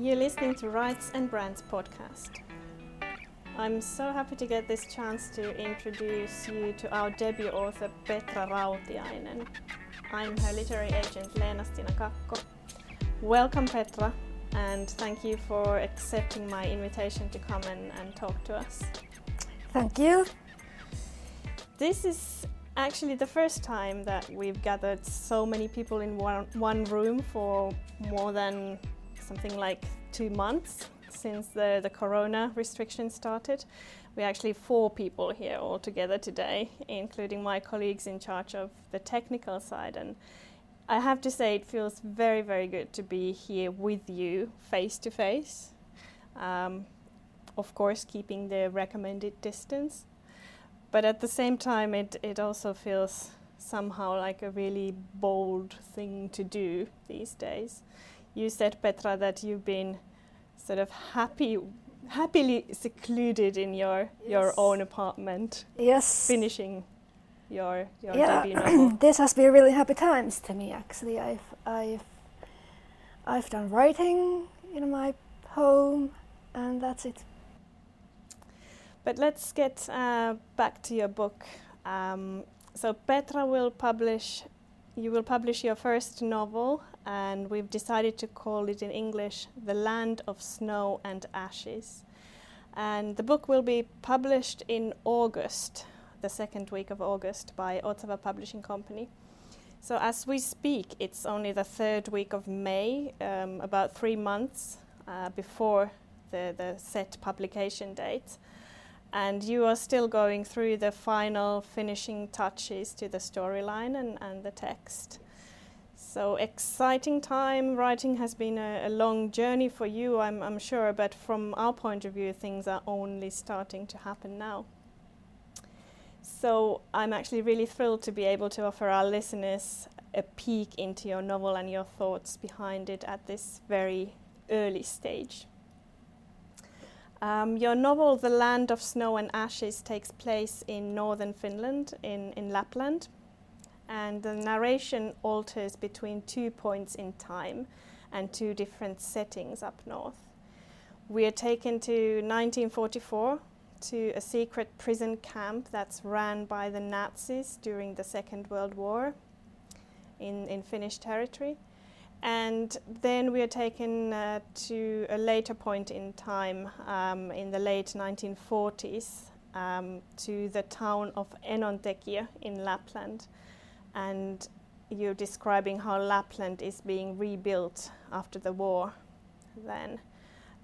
You're listening to Rights and Brands podcast. I'm so happy to get this chance to introduce you to our debut author Petra Rautiainen. I'm her literary agent Leena Stina Kakko. Welcome Petra and thank you for accepting my invitation to come and, and talk to us. Thank you. This is actually the first time that we've gathered so many people in one, one room for more than something like two months since the, the corona restrictions started. We're actually four people here all together today, including my colleagues in charge of the technical side. And I have to say, it feels very, very good to be here with you face to face. Of course, keeping the recommended distance. But at the same time, it, it also feels somehow like a really bold thing to do these days. You said, Petra, that you've been sort of happy, happily secluded in your yes. your own apartment. Yes. Finishing your your yeah. debut novel. this has been really happy times to me. Actually, I've I've I've done writing in my home, and that's it. But let's get uh, back to your book. Um, so Petra will publish. You will publish your first novel, and we've decided to call it in English The Land of Snow and Ashes. And the book will be published in August, the second week of August, by Otava Publishing Company. So, as we speak, it's only the third week of May, um, about three months uh, before the, the set publication date. And you are still going through the final finishing touches to the storyline and, and the text. So exciting time. Writing has been a, a long journey for you, I'm, I'm, sure, but from our point of view, things are only starting to happen now. So I'm actually really thrilled to be able to offer our listeners a peek into your novel and your thoughts behind it at this very early stage. Um, your novel, The Land of Snow and Ashes, takes place in northern Finland, in, in Lapland and the narration alters between two points in time and two different settings up north. We are taken to 1944 to a secret prison camp that's ran by the Nazis during the Second World War in, in Finnish territory. And then we are taken uh, to a later point in time um, in the late 1940s um, to the town of Enontekiö in Lapland and you're describing how Lapland is being rebuilt after the war then.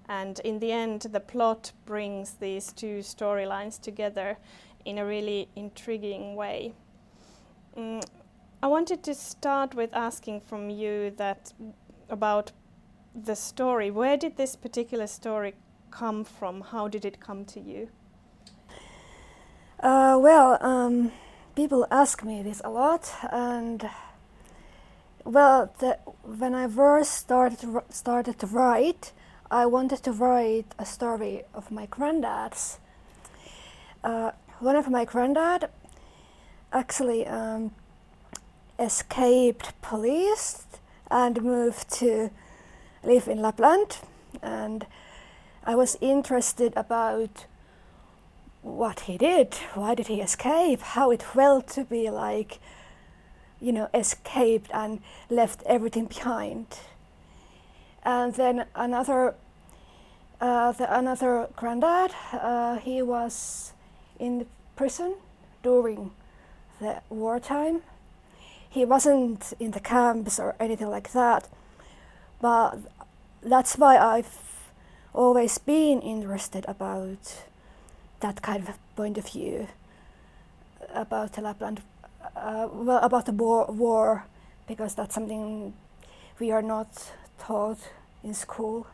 And in the end, the plot brings these two storylines together in a really intriguing way. Mm, I wanted to start with asking from you that about the story. Where did this particular story come from? How did it come to you? Uh, well, um, people ask me this a lot, and well, the, when I first started started to write, I wanted to write a story of my granddad's. Uh, one of my granddad actually um, escaped police and moved to live in Lapland, and I was interested about what he did, why did he escape, how it felt to be like, you know, escaped and left everything behind. And then another, uh, the another granddad, uh, he was in prison during the wartime. He wasn't in the camps or anything like that, but that's why I've always been interested about that kind of point of view about Lapland, uh, well, about the war, war, because that's something we are not taught in school.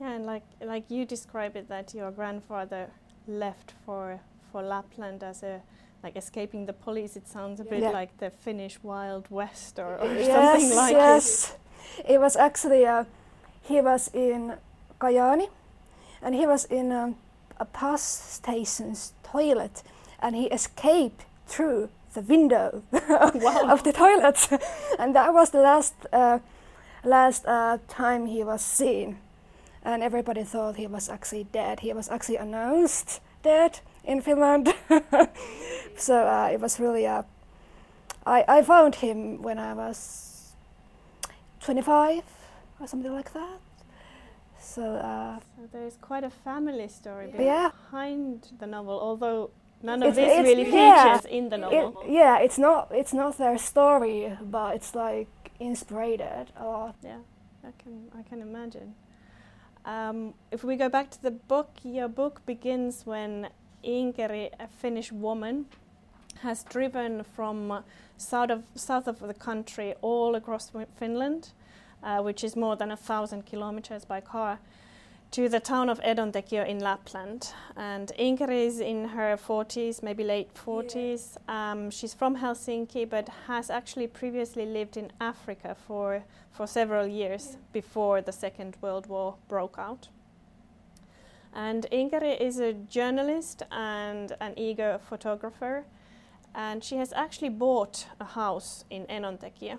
Yeah, and like like you describe it, that your grandfather left for for Lapland as a like escaping the police. It sounds a bit yeah. like the Finnish Wild West or, or yes, something like yes. it. It was actually uh, he was in Kajaani, and he was in. Um, a bus station's toilet and he escaped through the window of the toilet. and that was the last uh, last uh, time he was seen, and everybody thought he was actually dead. He was actually announced dead in Finland. so uh, it was really a. Uh, I, I found him when I was 25 or something like that. So, uh, so there's quite a family story yeah. behind the novel, although none of it's, this it's, really yeah, features in the novel. It, yeah, it's not it's not their story, but it's like inspired a lot. Yeah, I can I can imagine. Um, if we go back to the book, your book begins when Inkeri, a Finnish woman, has driven from south of south of the country all across Finland, uh, which is more than a thousand kilometers by car, to the town of Enontekiö in Lapland. And Inkeri is in her 40s, maybe late 40s. Yeah. Um, she's from Helsinki, but has actually previously lived in Africa for, for several years yeah. before the Second World War broke out. And Inkeri is a journalist and an eager photographer. And she has actually bought a house in Enontekiö.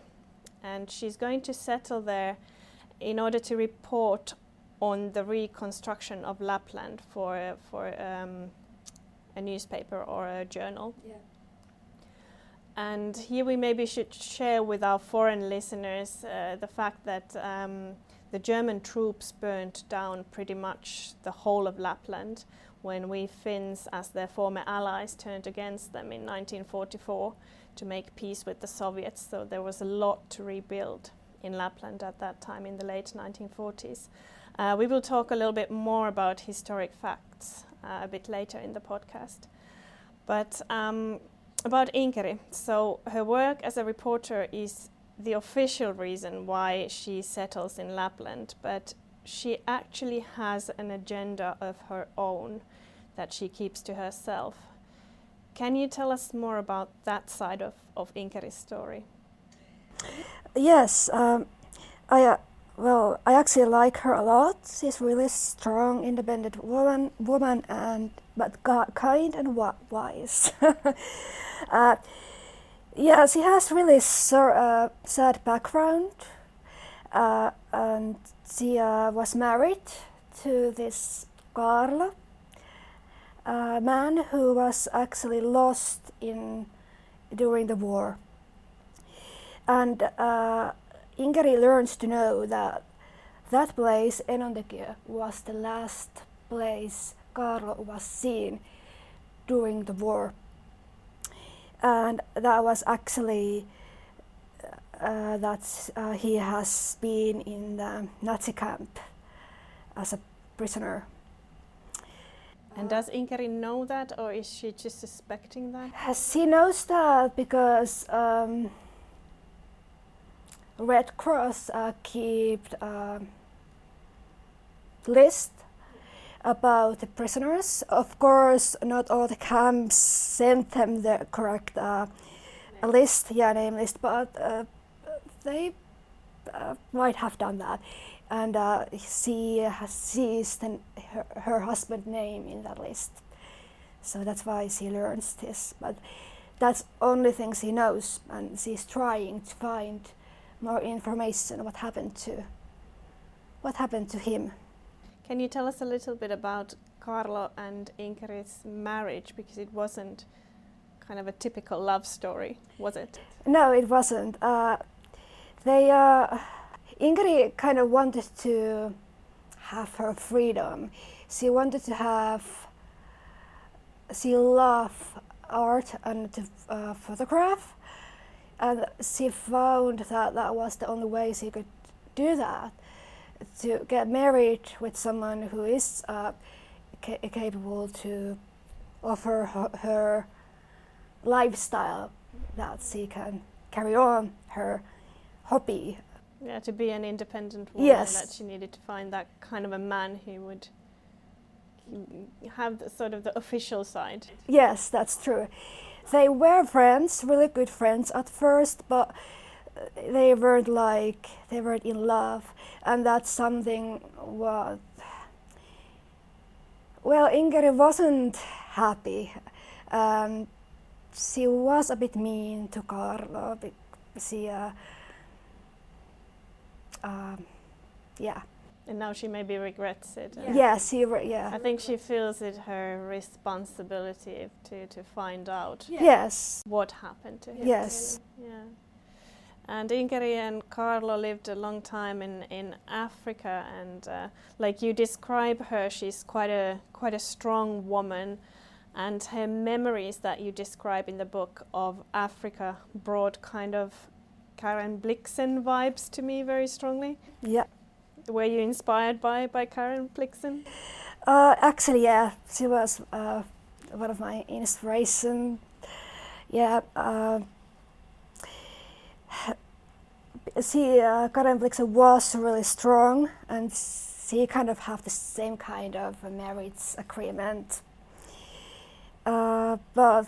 And she's going to settle there in order to report on the reconstruction of Lapland for for um, a newspaper or a journal. Yeah. And here we maybe should share with our foreign listeners uh, the fact that um, the German troops burnt down pretty much the whole of Lapland when we Finns, as their former allies, turned against them in 1944 to make peace with the Soviets. So there was a lot to rebuild in Lapland at that time in the late 1940s. Uh, we will talk a little bit more about historic facts uh, a bit later in the podcast. But um, about Inkeri, so her work as a reporter is the official reason why she settles in Lapland, but she actually has an agenda of her own that she keeps to herself. Can you tell us more about that side of, of Inkeri's story? Yes, um, I, uh, well, I actually like her a lot. She's really strong, independent woman, woman, and but kind and wise. uh, yeah, she has really sur- uh, sad background, uh, and she uh, was married to this Carlo, a man who was actually lost in during the war, and uh, Inkeri learns to know that that place, Enontekiö, was the last place Carlo was seen during the war. And that was actually uh, that uh, he has been in the Nazi camp as a prisoner. And does Inkeri know that, or is she just suspecting that? She knows that because um, Red Cross uh, a uh, list about the prisoners. Of course, not all the camps sent them the correct uh, list, yeah, name list, but uh, they uh, might have done that. And uh, she has seized her, her husband's name in that list. So that's why she learns this. But that's only things she knows, and she's trying to find more information what happened to what happened to him. Can you tell us a little bit about Carlo and Inkeri's marriage because it wasn't kind of a typical love story, was it? No, it wasn't. Uh, they uh, Inkeri kind of wanted to have her freedom. She wanted to have. She loved art and to uh, photograph, and she found that that was the only way she could do that to get married with someone who is uh, ca- capable to offer her, her, lifestyle that she can carry on her hobby. Yeah, to be an independent woman, yes. that she needed to find that kind of a man who would have the, sort of the official side. Yes, that's true they were friends, really good friends at first, but they weren't like they weren't in love, and that's something what. Well, Inkeri wasn't happy. Um, she was a bit mean to Carlo. She, uh, um, yeah. And now she maybe regrets it. Yeah. and Yes, he re- yeah. I think she feels it her responsibility to, to find out Yes. what happened to him. Yes. really. Yeah. And Inkeri and Carlo lived a long time in, in Africa, and uh, like you describe her, she's quite a quite a strong woman, and her memories that you describe in the book of Africa brought kind of Karen Blixen vibes to me very strongly. Yeah. Were you inspired by by Karen Blixen? Uh, actually, yeah, she was uh, one of my inspiration. Yeah. Uh, she, uh, Karen Blixen was really strong, and she kind of have the same kind of marriage agreement. Uh, but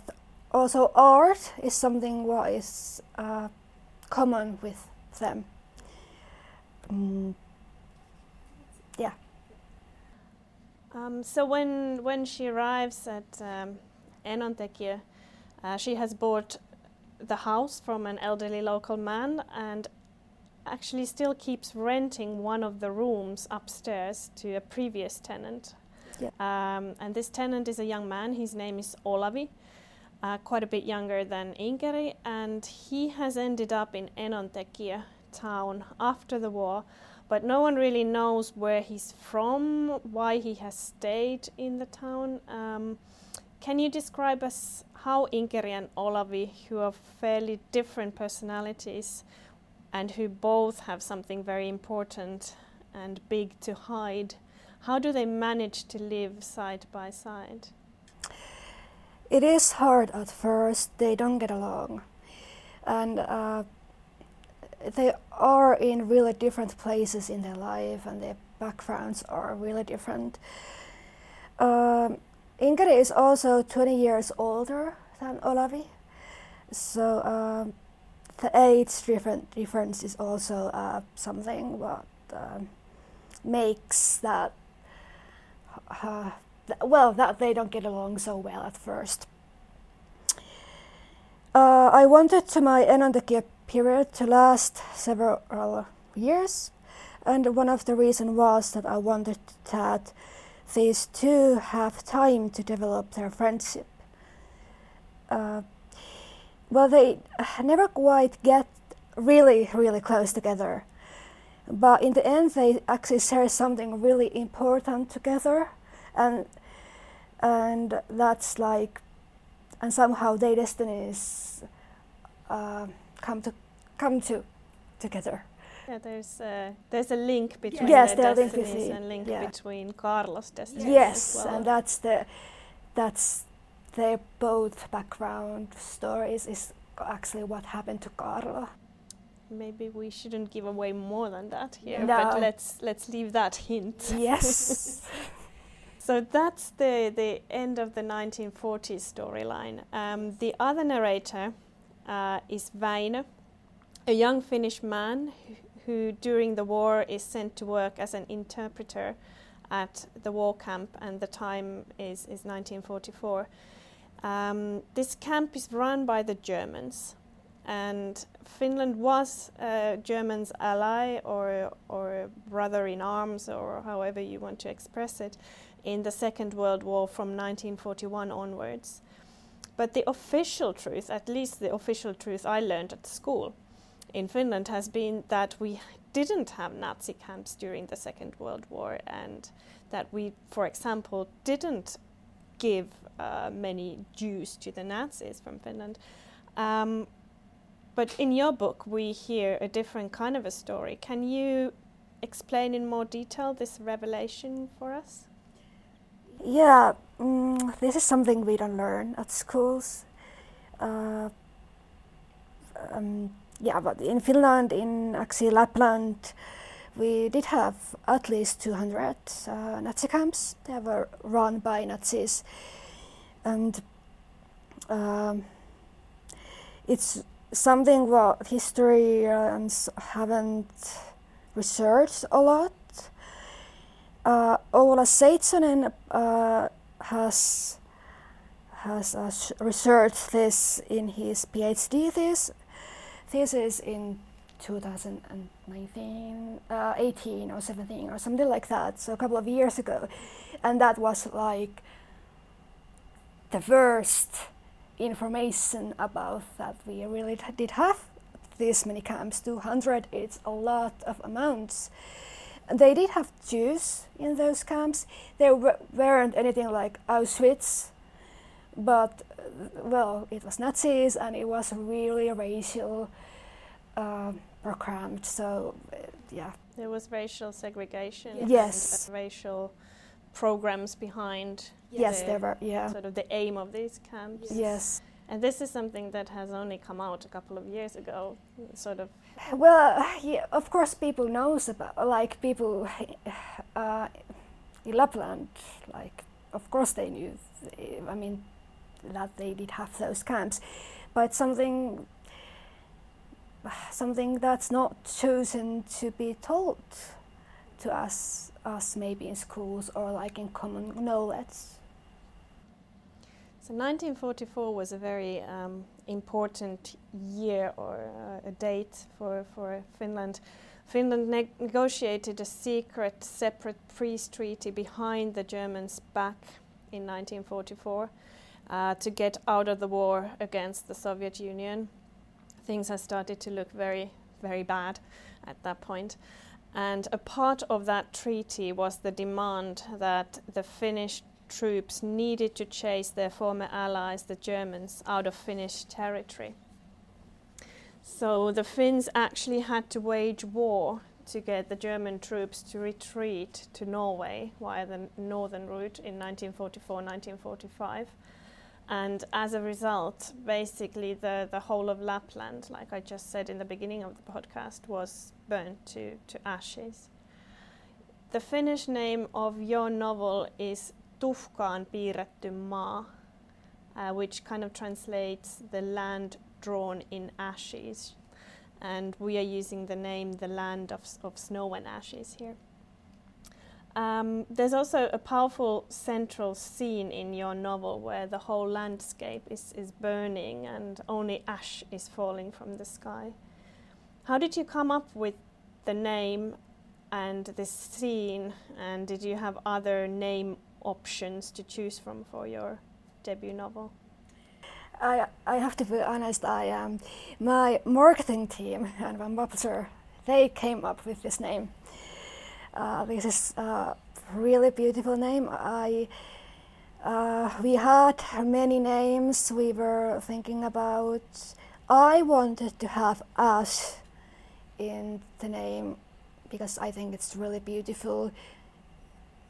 also art is something what is uh, common with them. Mm, Um, so when when she arrives at um, Enontekiö, uh, she has bought the house from an elderly local man and actually still keeps renting one of the rooms upstairs to a previous tenant. Yeah. Um, and this tenant is a young man. His name is Olavi, uh, quite a bit younger than Inkeri, and he has ended up in Enontekiö town after the war but no one really knows where he's from, why he has stayed in the town. Um, can you describe us how Inkeri and Olavi, who are fairly different personalities and who both have something very important and big to hide, how do they manage to live side by side? It is hard at first, they don't get along. And uh, they are in really different places in their life and their backgrounds are really different. Um, Inkeri is also 20 years older than Olavi, so um, the age different difference is also uh, something what um, makes that uh, well that they don't get along so well at first. Uh, I wanted my Enontekiö period to last several years, and one of the reasons was that I wanted that these two have time to develop their friendship. Uh, well, they never quite get really, really close together, but in the end, they actually share something really important together, and and that's like, and somehow their destinies uh, come to come to together. Yeah, there's a, there's a link between Yes, their there are link destinies between- and link yeah. between Carlos' destiny Yes, as well. and that's the that's their both background stories is actually what happened to Carlo. Maybe we shouldn't give away more than that here, No. but let's let's leave that hint. Yes. So that's the the end of the 1940s storyline. Um, the other narrator uh, is Väinö, a young Finnish man who, who during the war is sent to work as an interpreter at the war camp, and the time is is 1944. Um, this camp is run by the Germans, and Finland was a German's ally or or brother in arms, or however you want to express it, in the Second World War from 1941 onwards. But the official truth, at least the official truth I learned at school in Finland, has been that we didn't have Nazi camps during the Second World War, and that we, for example, didn't give uh, many Jews to the Nazis from Finland. Um, but in your book, we hear a different kind of a story. Can you explain in more detail this revelation for us? Yeah, mm, this is something we don't learn at schools. Uh, um, yeah, but in Finland, in actually Lapland, we did have at least 200 uh, Nazi camps. They were run by Nazis, and um, it's something what historians haven't researched a lot. Uh, Oula Seitsonen uh, has has uh, researched this in his PhD thesis, thesis in 2019, uh, 18 or 17 or something like that. So a couple of years ago, and that was like the first information about that we really did have this many camps. 200, it's a lot of amounts. They did have Jews in those camps. There weren't anything like Auschwitz, but well, it was Nazis and it was really racial uh, programmed. So, uh, yeah. There was racial segregation. Yes. And, racial programs behind. Yes, the, there were. Yeah. Sort of the aim of these camps. Yes. And this is something that has only come out a couple of years ago, sort of. Well, yeah, of course, people knows about like people uh, in Lapland, like of course they knew. I mean, that they did have those camps, but something something that's not chosen to be told to us us maybe in schools or like in common knowledge. So 1944 was a very um, important year or uh, a date for, for Finland. Finland ne- negotiated a secret, separate peace treaty behind the Germans' back in 1944 uh, to get out of the war against the Soviet Union. Things had started to look very, very bad at that point. And a part of that treaty was the demand that the Finnish troops needed to chase their former allies, the Germans, out of Finnish territory. So the Finns actually had to wage war to get the German troops to retreat to Norway via the northern route in 1944 1945. And as a result, basically, the, the whole of Lapland, like I just said in the beginning of the podcast, was burnt to, to ashes. The Finnish name of your novel is tuhkaan piirretty maa, uh, which kind of translates the land drawn in ashes. And we are using the name the land of, of snow and ashes here. Um, there's also a powerful central scene in your novel where the whole landscape is, is burning and only ash is falling from the sky. How did you come up with the name and this scene? And did you have other name options to choose from for your debut novel? I, I have to be honest, I um, my marketing team and Van Bopser, they came up with this name. Uh, this is a really beautiful name. I uh, we had many names we were thinking about. I wanted to have us in the name because I think it's really beautiful.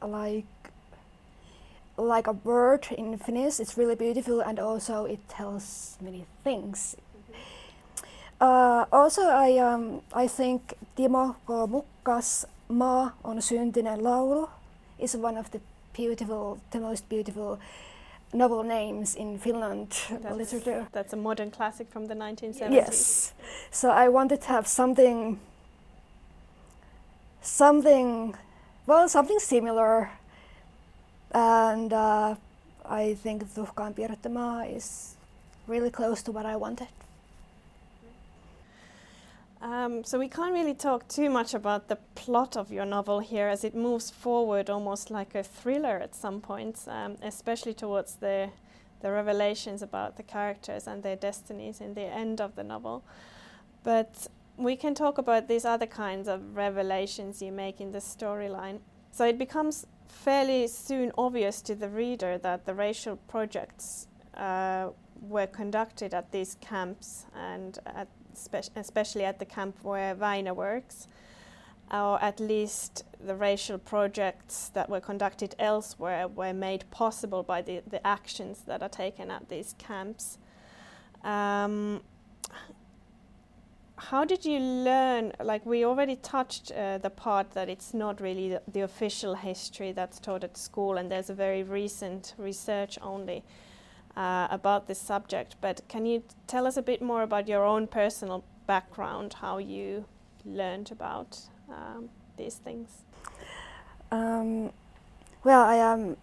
Like like a bird in Finnish. It's really beautiful and also it tells many things. Uh, also, I, um, I think Timo Mukka's Maa on syntinen laulu is one of the beautiful, the most beautiful novel names in Finland that's, literature. That's a modern classic from the 1970s. Yes. So I wanted to have something, something, well, something similar and uh, I think Tuhkaan piirretty maa is really close to what I wanted. Um, so we can't really talk too much about the plot of your novel here, as it moves forward almost like a thriller at some points, um, especially towards the the revelations about the characters and their destinies in the end of the novel. But we can talk about these other kinds of revelations you make in the storyline. So it becomes fairly soon obvious to the reader that the racial projects uh, were conducted at these camps and at spe- especially at the camp where Väinö works, or at least the racial projects that were conducted elsewhere were made possible by the, the actions that are taken at these camps. Um, how did you learn? Like we already touched uh, the part that it's not really the, the, official history that's taught at school, and there's a very recent research only uh, about this subject. But can you tell us a bit more about your own personal background, how you learned about um, these things? Um, well, I am. Um,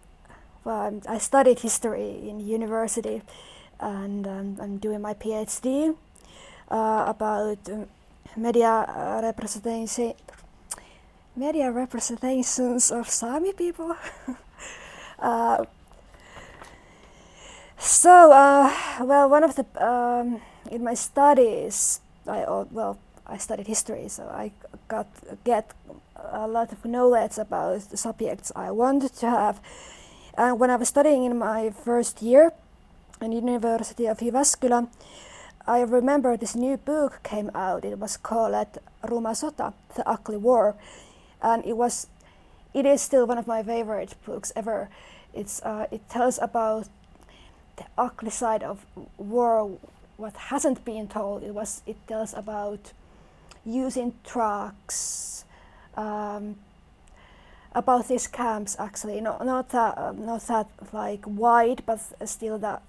well, I studied history in university, and um, I'm doing my PhD uh, about um, media uh, representation media representations of Sami people. uh, so, uh, well, one of the um, in my studies, I well, I studied history, so I got get a lot of knowledge about the subjects I wanted to have. And when I was studying in my first year in University of Jyväskylä, I remember this new book came out. It was called Ruma Sota, The Ugly War, and it was, it is still one of my favorite books ever. It's uh, it tells about the ugly side of war, what hasn't been told. It was it tells about using trucks, um, about these camps actually, not not that uh, not that like wide, but still that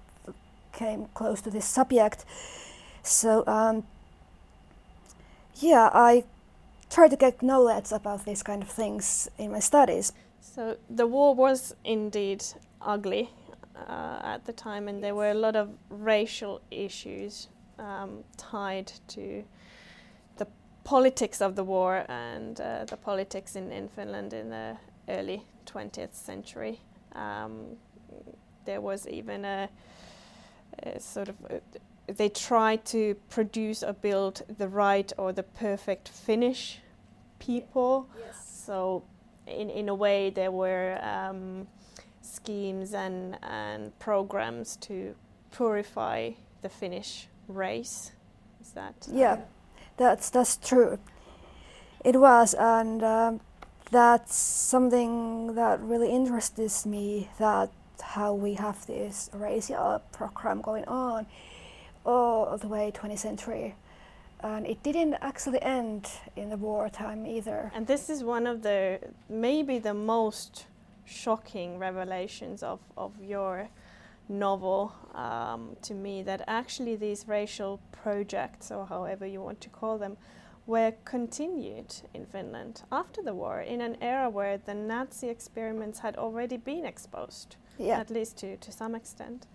came close to this subject. So um, yeah, I try to get knowledge about these kind of things in my studies. So the war was indeed ugly uh, at the time, and there were a lot of racial issues um, tied to the politics of the war and uh, the politics in, in Finland in the early 20th century. Um, there was even a, a sort of a, they tried to produce or build the right or the perfect Finnish people. Yes. So, in, in a way, there were um, schemes and, and programs to purify the Finnish race. Is that? Yeah, that's, that's true. It was, and um, that's something that really interests me that how we have this racial program going on all the way 20th century. And it didn't actually end in the wartime either. And this is one of the maybe the most shocking revelations of, of your novel um, to me that actually these racial projects, or however you want to call them, were continued in Finland after the war in an era where the Nazi experiments had already been exposed, yeah. at least to, to some extent.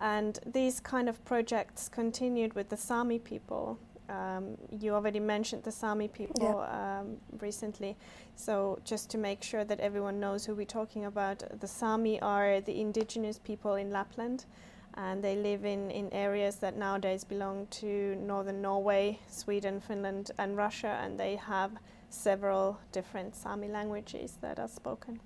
And these kind of projects continued with the Sami people. Um, you already mentioned the Sami people yeah. um, recently. So, just to make sure that everyone knows who we're talking about, the Sami are the indigenous people in Lapland, and they live in, in areas that nowadays belong to northern Norway, Sweden, Finland, and Russia, and they have several different Sami languages that are spoken.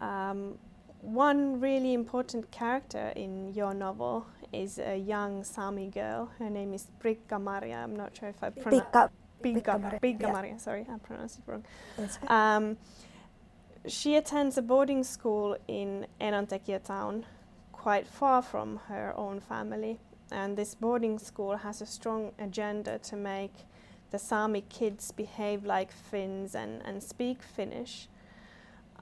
Um, one really important character in your novel is a young Sami girl. Her name is Brikka Maria. I'm not sure if I pronounced Bigga, Bigga yeah. Maria. Sorry, I pronounced it wrong. Um, she attends a boarding school in Enontekiö town, quite far from her own family. And this boarding school has a strong agenda to make the Sami kids behave like Finns and, and speak Finnish.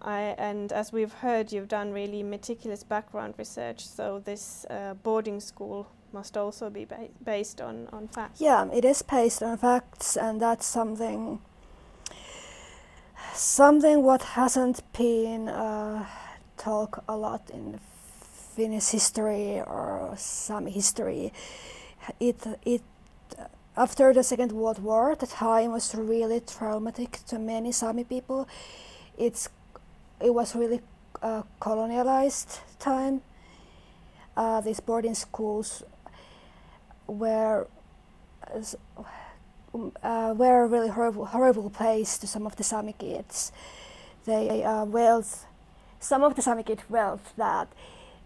I, and as we've heard, you've done really meticulous background research, so this uh, boarding school must also be ba based on, on facts. Yeah, it is based on facts, and that's something something what hasn't been uh, talked a lot in Finnish history or some history. It it after the Second World War, the time was really traumatic to many Sami people. It's it was really a colonialized time. Uh, these boarding schools were uh, were a really horrible, horrible place to some of the Sami kids. They uh, wealth, some of the Sami kids wealth that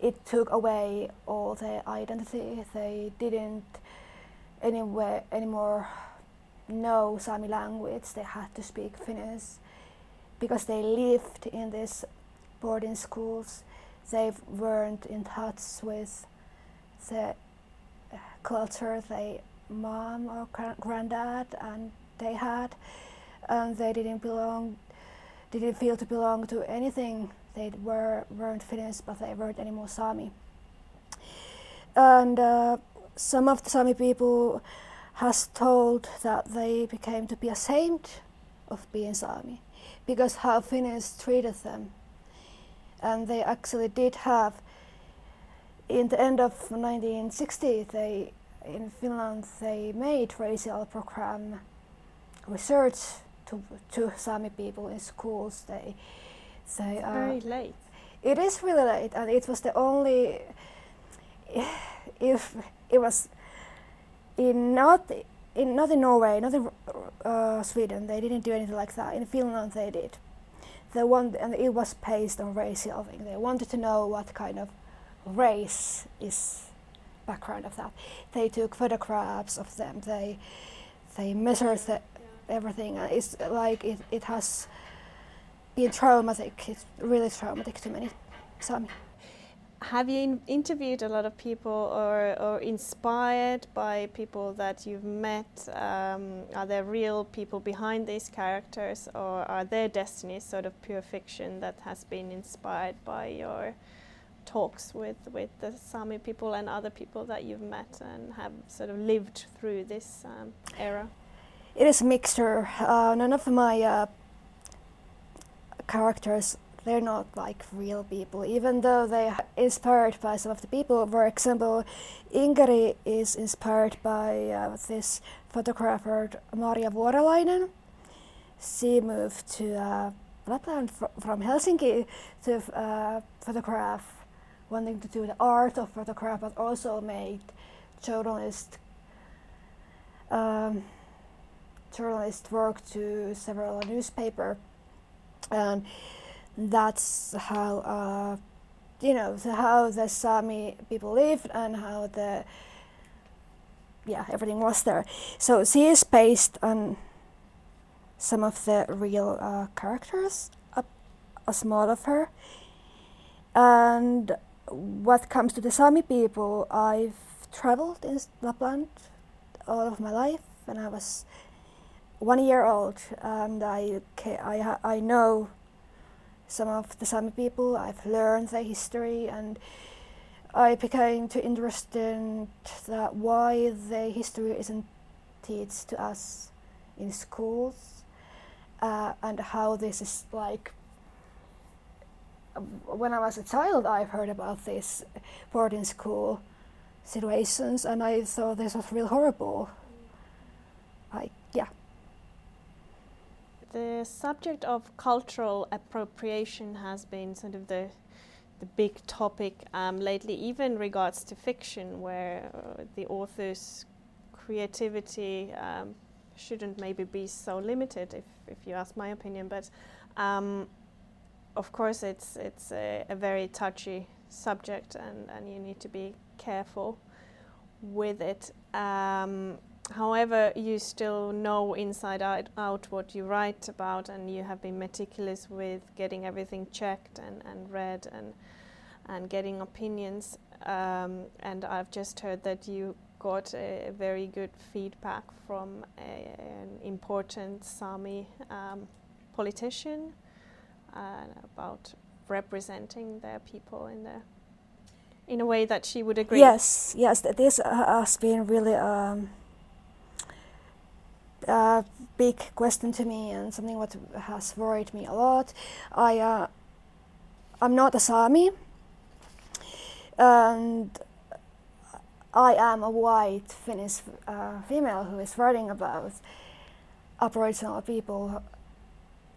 it took away all their identity. They didn't anywhere anymore know Sami language. They had to speak Finnish because they lived in these boarding schools, they weren't in touch with the uh, culture they mom or granddad and they had, and they didn't belong, didn't feel to belong to anything. They were weren't Finnish, but they weren't anymore Sami. And uh, some of the Sami people has told that they became to be ashamed of being Sami because how Finns treated them. And they actually did have, in the end of 1960, they in Finland they made racial program research to to Sami people in schools. They they it's uh, very late. It is really late, and it was the only. If it was in not in not in Norway, not in uh, Sweden, they didn't do anything like that. In Finland, they did. They want, and it was based on racial thing. They wanted to know what kind of race is background of that. They took photographs of them. They they measured the, everything. It's like it, it has been traumatic. It's really traumatic to many Sami have you in interviewed a lot of people or, or inspired by people that you've met? Um, are there real people behind these characters, or are their destinies sort of pure fiction that has been inspired by your talks with, with the Sami people and other people that you've met and have sort of lived through this um, era? It is a mixture. Uh, none of my uh, characters they're not like real people, even though they are inspired by some of the people. For example, Inkeri is inspired by uh, this photographer Maria Vuorelainen. She moved to uh, Lapland fr- from Helsinki to uh, photograph, wanting to do the art of photograph, but also made journalist um, journalist work to several newspaper and that's how uh, you know the, how the Sami people lived and how the yeah everything was there. So she is based on some of the real uh, characters, a, a small of her. And what comes to the Sami people, I've traveled in Lapland all of my life, and I was one year old, and I I I know some of the Sami people. I've learned their history and I became too interested in that why their history isn't taught to us in schools uh, and how this is like when I was a child I've heard about this boarding school situations and I thought this was real horrible. Yeah the subject of cultural appropriation has been sort of the the big topic um, lately, even regards to fiction, where uh, the author's creativity um, shouldn't maybe be so limited, if, if you ask my opinion. But um, of course, it's it's a, a, very touchy subject, and, and you need to be careful with it. However, you still know inside out, what you write about, and you have been meticulous with getting everything checked and, and read and and getting opinions. Um, and I've just heard that you got a, very good feedback from a, an important Sami um, politician uh, about representing their people in the in a way that she would agree. Yes, yes, this has been really. Um a big question to me and something what has worried me a lot. I uh, I'm not a Sami, and I am a white Finnish uh, female who is writing about Aboriginal people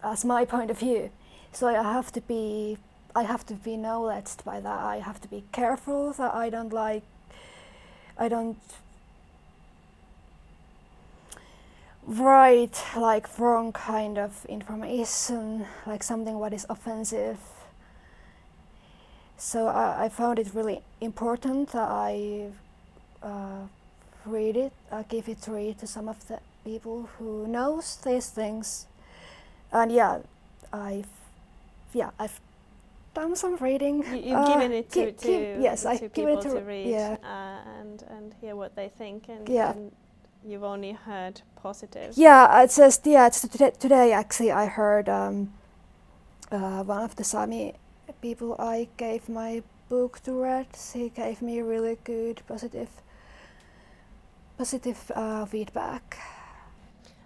as my point of view. So I have to be I have to be knowledged by that. I have to be careful that I don't like I don't write like wrong kind of information, like something what is offensive. So I, I found it really important that I uh, read it, I give it to read to some of the people who knows these things. And yeah, I've yeah I've done some reading. You, have uh, given it to, to, yes, to I people to, to, read yeah. uh, and and hear what they think and, yeah. and you've only heard positive. Yeah, it's just yeah. It's today, today actually I heard um, uh, one of the Sami people I gave my book to read. He gave me really good positive positive uh, feedback.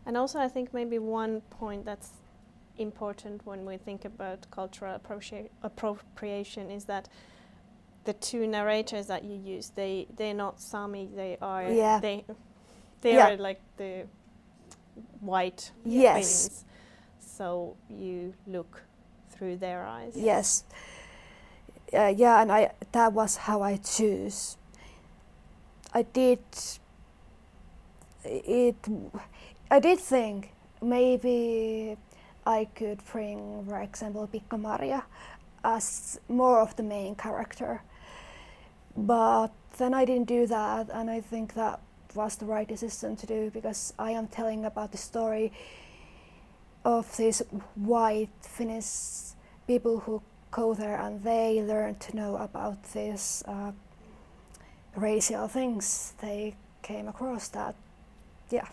And also, I think maybe one point that's important when we think about cultural appropriation is that the two narrators that you use, they they're not Sami. They are Yeah. they they Yeah. are like the white Yes. things. So you look through their eyes. Yes. Uh, yeah, and I that was how I choose. I did it. I did think maybe I could bring, for example, Pikka Maria as more of the main character, but then I didn't do that, and I think that was the right decision to do because I am telling about the story of these white Finnish people who go there and they learn to know about these uh, racial things. They came across that. Yeah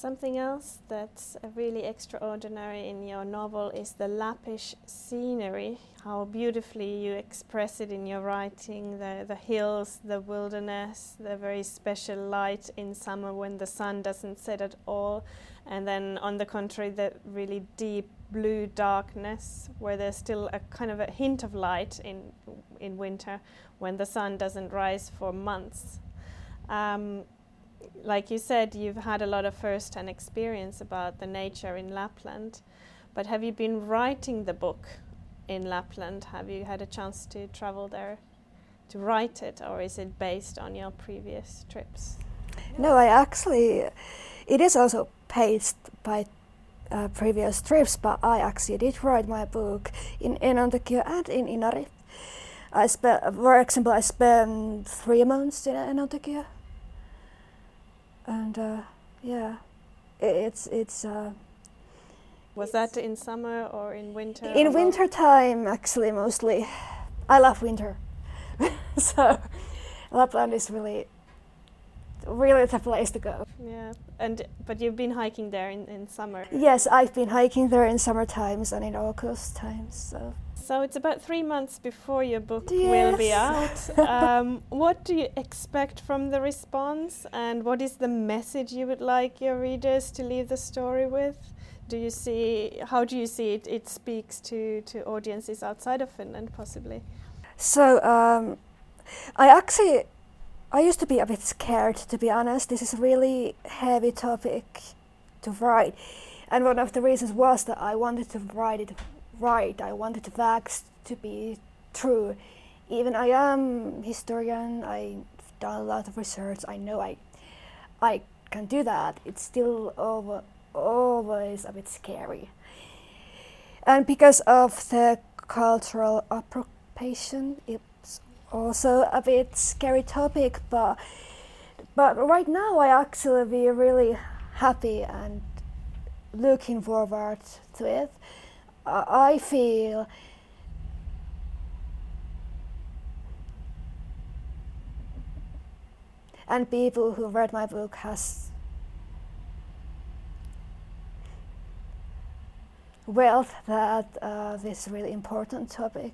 Something else that's really extraordinary in your novel is the Lappish scenery, how beautifully you express it in your writing the, the hills, the wilderness, the very special light in summer when the sun doesn't set at all, and then on the contrary, the really deep blue darkness where there's still a kind of a hint of light in, in winter when the sun doesn't rise for months. Um, like you said, you've had a lot of first hand experience about the nature in Lapland. But have you been writing the book in Lapland? Have you had a chance to travel there to write it, or is it based on your previous trips? no i actually it is also based by uh, previous trips but i actually did write my book in enontekiö and in inari i spent for example i spent three months in enontekiö and uh, yeah i- it's it's uh, Was that in summer or in winter? In or both? winter time, actually, mostly. I love winter. so Lapland is really, really the place to go. Yeah, and but you've been hiking there in, in summer. Yes, I've been hiking there in summer times and in August times. So So it's about three months before your book will be out. Um, what do you expect from the response, and what is the message you would like your readers to leave the story with? Do you see how do you see it? It speaks to to audiences outside of Finland, possibly. So um, I actually, I used to be a bit scared, to be honest. This is a really heavy topic to write, and one of the reasons was that I wanted to write it right. I wanted facts to be true. Even I am historian. I've done a lot of research. I know I, I can do that. It's still over, always a bit scary. And because of the cultural appropriation, it's also a bit scary topic. But but right now, I actually be really happy and looking forward to it. I feel and people who read my book has wealth that uh, this really important topic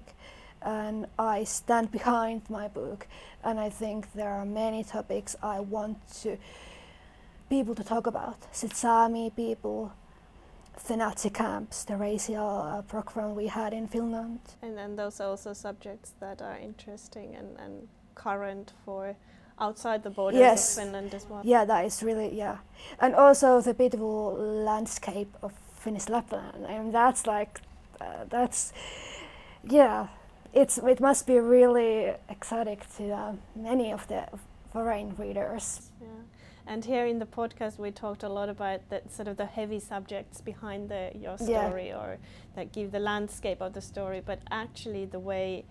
and I stand behind my book and I think there are many topics I want to people to talk about. Sami people, the Nazi camps, the racial uh, program we had in Finland. And then those are also subjects that are interesting and, and current for outside the borders Yes. of Finland as well. Yeah, that is really yeah, and also the beautiful landscape of Finnish Lapland, and that's like uh, that's yeah, it's it must be really exotic to uh, many of the foreign readers. Yeah. And here in the podcast, we talked a lot about that sort of the heavy subjects behind the your Yeah. story, or that give the landscape of the story. But actually, the way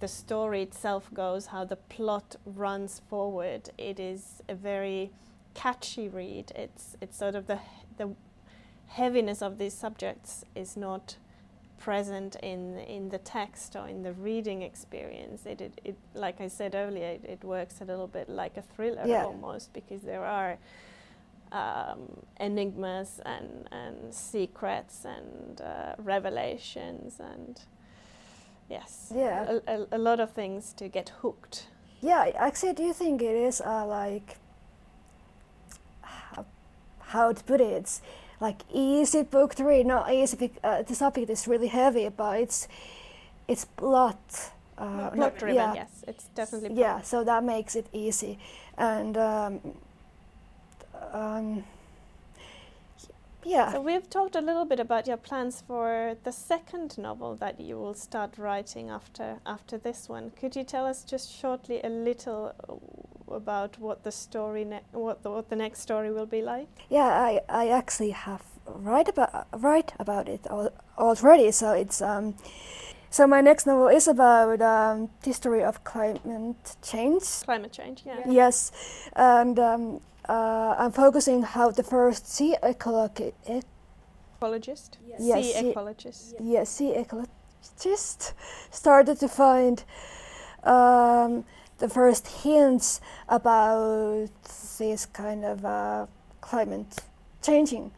the story itself goes, how the plot runs forward, it is a very catchy read. It's it's sort of the the heaviness of these subjects is not present in in the text or in the reading experience. It it, it like I said earlier, it, it works a little bit like a thriller Yeah. almost because there are um, enigmas and and secrets and uh, revelations and yes, Yeah. a, a, a lot of things to get hooked. Yeah, actually, do you think it is uh, like how, to put it? It's like easy book to read, not easy. Uh, the subject is really heavy, but it's it's plot. Uh, plot driven, yeah. yes, it's definitely. Plot. Yeah, so that makes it easy, and um, um, yeah. So we've talked a little bit about your plans for the second novel that you will start writing after after this one. Could you tell us just shortly a little about what the story what the, what the next story will be like? Yeah, I, I actually have write about write about it al already. So it's um, so my next novel is about um, history of climate change. Climate change, yeah. Yes, and um, uh, I'm focusing how the first sea ecologi- ecologist, yes. yes sea, sea ecologist, yes, sea ecologist started to find um, the first hints about this kind of uh, climate changing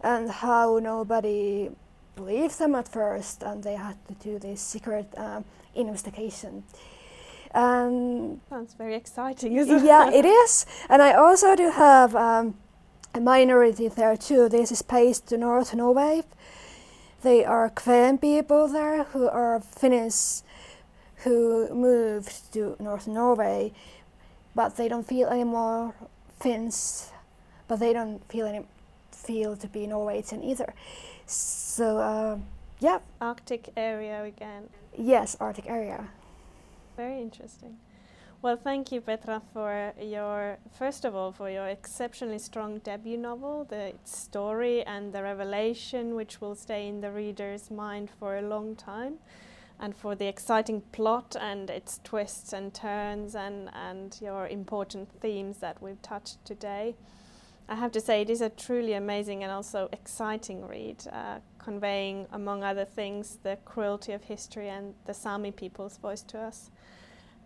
and how nobody believed them at first and they had to do this secret um, investigation. Um, Sounds very exciting, isn't yeah, it? Yeah, it is. And I also do have um, a minority there too. This is based to North Norway. They are Kven people there who are Finnish who moved to North Norway, but they don't feel any more Finns, but they don't feel any feel to be Norwegian either. So uh, yeah. Arctic area again. Yes, Arctic area. Very interesting. Well, thank you, Petra, for your first of all for your exceptionally strong debut novel, the story and the revelation, which will stay in the reader's mind for a long time, and for the exciting plot and its twists and turns, and and your important themes that we've touched today. I have to say, it is a truly amazing and also exciting read, uh, conveying, among other things, the cruelty of history and the Sami people's voice to us.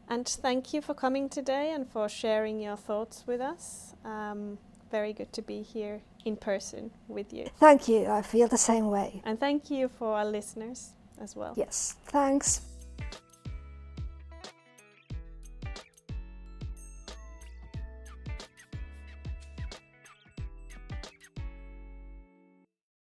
And thank you for coming today and for sharing your thoughts with us. Um, very good to be here in person with you. Thank you. I feel the same way. And thank you for our listeners as well. Yes, thanks.